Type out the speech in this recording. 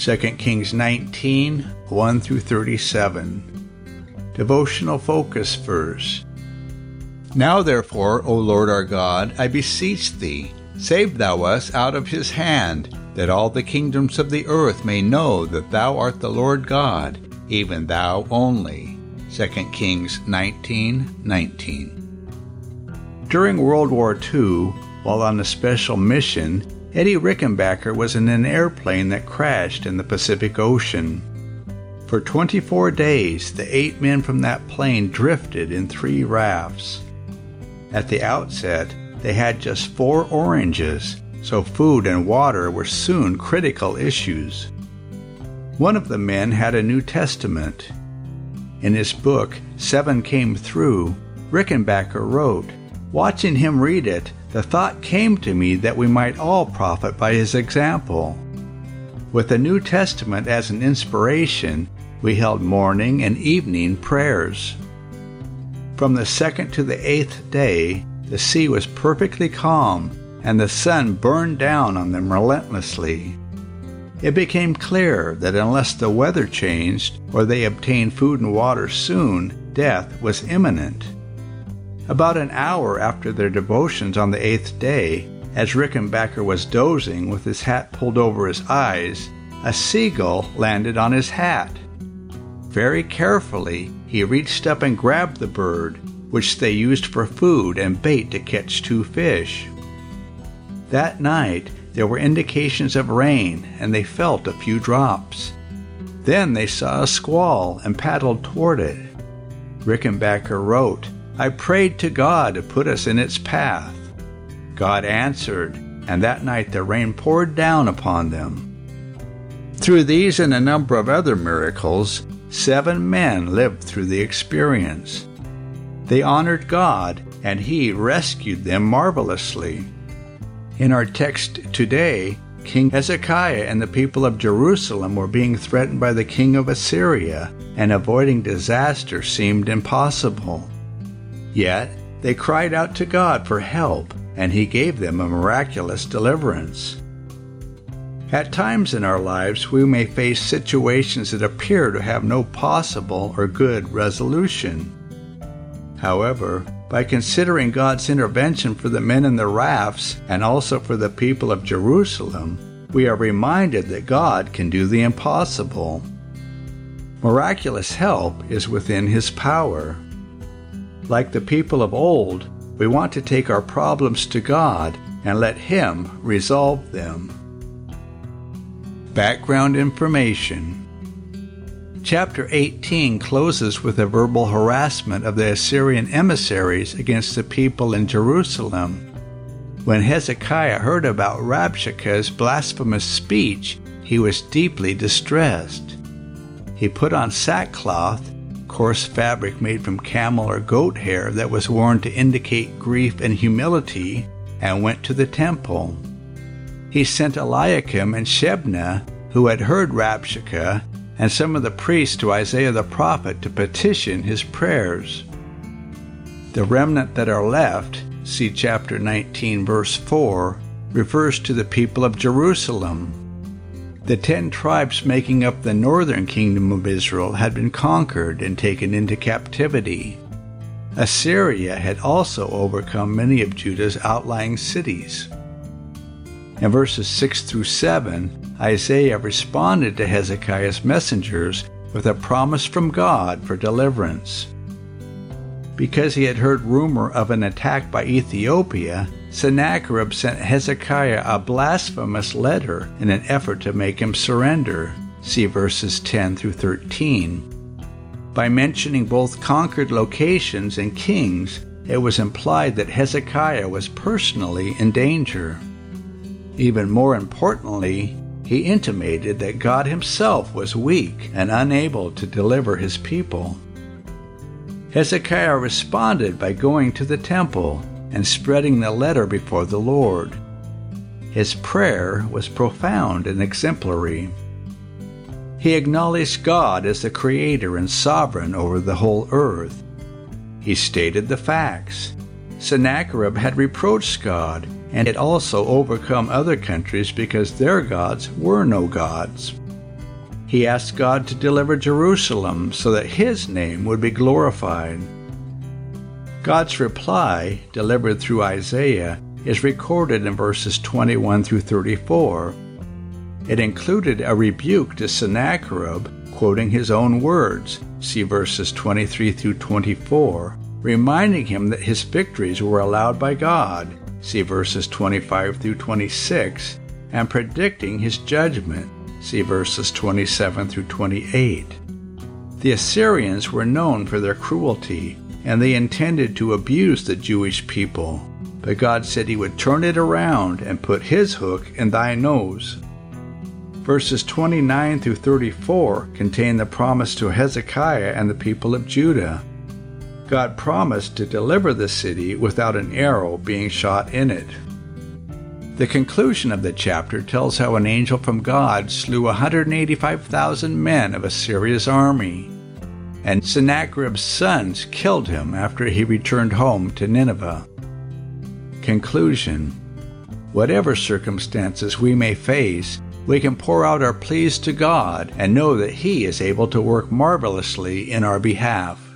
2 Kings 19 1 through 37. Devotional focus verse. Now therefore, O Lord our God, I beseech thee, save thou us out of his hand, that all the kingdoms of the earth may know that thou art the Lord God, even thou only. 2 Kings 19 19. During World War II, while on a special mission, Eddie Rickenbacker was in an airplane that crashed in the Pacific Ocean. For 24 days, the eight men from that plane drifted in three rafts. At the outset, they had just four oranges, so food and water were soon critical issues. One of the men had a New Testament. In his book, Seven Came Through, Rickenbacker wrote, Watching him read it, the thought came to me that we might all profit by his example. With the New Testament as an inspiration, we held morning and evening prayers. From the second to the eighth day, the sea was perfectly calm, and the sun burned down on them relentlessly. It became clear that unless the weather changed or they obtained food and water soon, death was imminent. About an hour after their devotions on the eighth day, as Rickenbacker was dozing with his hat pulled over his eyes, a seagull landed on his hat. Very carefully, he reached up and grabbed the bird, which they used for food and bait to catch two fish. That night, there were indications of rain, and they felt a few drops. Then they saw a squall and paddled toward it. Rickenbacker wrote, I prayed to God to put us in its path. God answered, and that night the rain poured down upon them. Through these and a number of other miracles, seven men lived through the experience. They honored God, and He rescued them marvelously. In our text today, King Hezekiah and the people of Jerusalem were being threatened by the king of Assyria, and avoiding disaster seemed impossible. Yet they cried out to God for help, and He gave them a miraculous deliverance. At times in our lives, we may face situations that appear to have no possible or good resolution. However, by considering God's intervention for the men in the rafts and also for the people of Jerusalem, we are reminded that God can do the impossible. Miraculous help is within His power. Like the people of old, we want to take our problems to God and let Him resolve them. Background information Chapter 18 closes with a verbal harassment of the Assyrian emissaries against the people in Jerusalem. When Hezekiah heard about Rabshakeh's blasphemous speech, he was deeply distressed. He put on sackcloth coarse fabric made from camel or goat hair that was worn to indicate grief and humility, and went to the temple. He sent Eliakim and Shebna, who had heard Rabshakeh, and some of the priests to Isaiah the prophet to petition his prayers. The remnant that are left, see chapter 19, verse 4, refers to the people of Jerusalem. The ten tribes making up the northern kingdom of Israel had been conquered and taken into captivity. Assyria had also overcome many of Judah's outlying cities. In verses 6 through 7, Isaiah responded to Hezekiah's messengers with a promise from God for deliverance. Because he had heard rumor of an attack by Ethiopia, Sennacherib sent Hezekiah a blasphemous letter in an effort to make him surrender. See verses 10 through 13. By mentioning both conquered locations and kings, it was implied that Hezekiah was personally in danger. Even more importantly, he intimated that God himself was weak and unable to deliver his people. Hezekiah responded by going to the temple and spreading the letter before the Lord. His prayer was profound and exemplary. He acknowledged God as the creator and sovereign over the whole earth. He stated the facts. Sennacherib had reproached God and had also overcome other countries because their gods were no gods. he asked God to deliver Jerusalem so that his name would be glorified. God's reply, delivered through Isaiah, is recorded in verses 21 through 34. It included a rebuke to Sennacherib, quoting his own words, see verses 23 through 24, reminding him that his victories were allowed by God, see verses 25 through 26, and predicting his judgment, see verses 27 through 28. The Assyrians were known for their cruelty, and they intended to abuse the Jewish people. But God said he would turn it around and put his hook in thy nose. Verses 29 through 34 contain the promise to Hezekiah and the people of Judah. God promised to deliver the city without an arrow being shot in it. The conclusion of the chapter tells how an angel from God slew 185,000 men of Assyria's army, and Sennacherib's sons killed him after he returned home to Nineveh. Conclusion Whatever circumstances we may face, we can pour out our pleas to God and know that He is able to work marvelously in our behalf.